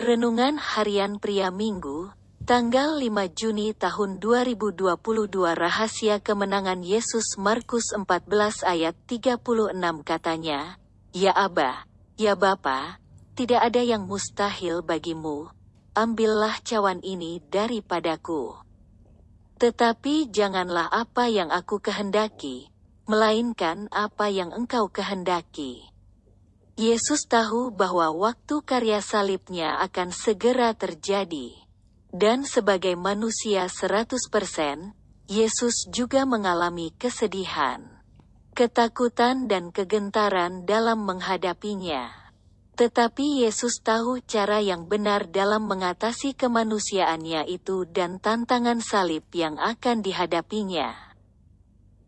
Renungan Harian Pria Minggu, tanggal 5 Juni tahun 2022 Rahasia Kemenangan Yesus Markus 14 ayat 36 katanya, Ya Aba, ya Bapa, tidak ada yang mustahil bagimu, ambillah cawan ini daripadaku. Tetapi janganlah apa yang aku kehendaki, melainkan apa yang engkau kehendaki. Yesus tahu bahwa waktu karya salibnya akan segera terjadi. Dan sebagai manusia 100%, Yesus juga mengalami kesedihan, ketakutan dan kegentaran dalam menghadapinya. Tetapi Yesus tahu cara yang benar dalam mengatasi kemanusiaannya itu dan tantangan salib yang akan dihadapinya.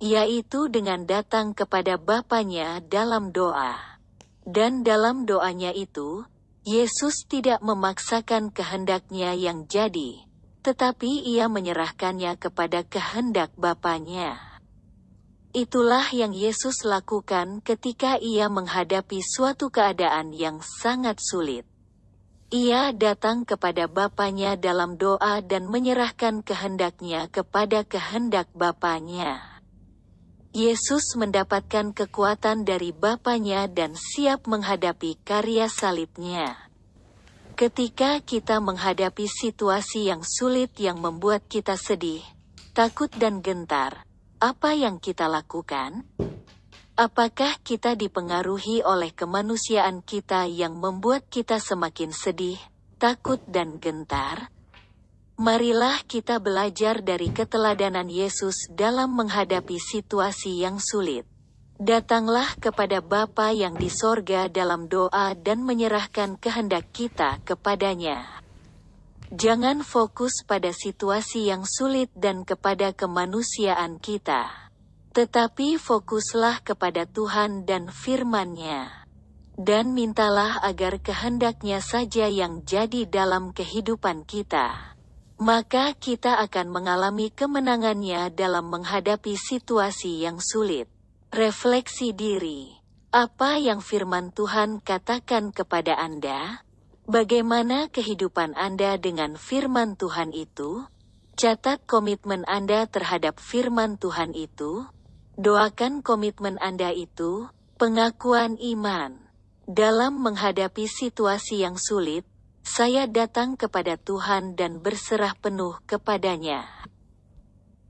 Yaitu dengan datang kepada Bapaknya dalam doa. Dan dalam doanya itu, Yesus tidak memaksakan kehendaknya yang jadi, tetapi ia menyerahkannya kepada kehendak Bapaknya. Itulah yang Yesus lakukan ketika ia menghadapi suatu keadaan yang sangat sulit. Ia datang kepada Bapaknya dalam doa dan menyerahkan kehendaknya kepada kehendak Bapaknya. Yesus mendapatkan kekuatan dari Bapaknya dan siap menghadapi karya salibnya. Ketika kita menghadapi situasi yang sulit yang membuat kita sedih, takut dan gentar, apa yang kita lakukan? Apakah kita dipengaruhi oleh kemanusiaan kita yang membuat kita semakin sedih, takut dan gentar? Marilah kita belajar dari keteladanan Yesus dalam menghadapi situasi yang sulit. Datanglah kepada Bapa yang di sorga dalam doa dan menyerahkan kehendak kita kepadanya. Jangan fokus pada situasi yang sulit dan kepada kemanusiaan kita. Tetapi fokuslah kepada Tuhan dan firman-Nya. Dan mintalah agar kehendaknya saja yang jadi dalam kehidupan kita maka kita akan mengalami kemenangannya dalam menghadapi situasi yang sulit. Refleksi diri. Apa yang firman Tuhan katakan kepada Anda? Bagaimana kehidupan Anda dengan firman Tuhan itu? Catat komitmen Anda terhadap firman Tuhan itu. Doakan komitmen Anda itu, pengakuan iman. Dalam menghadapi situasi yang sulit, saya datang kepada Tuhan dan berserah penuh kepadanya.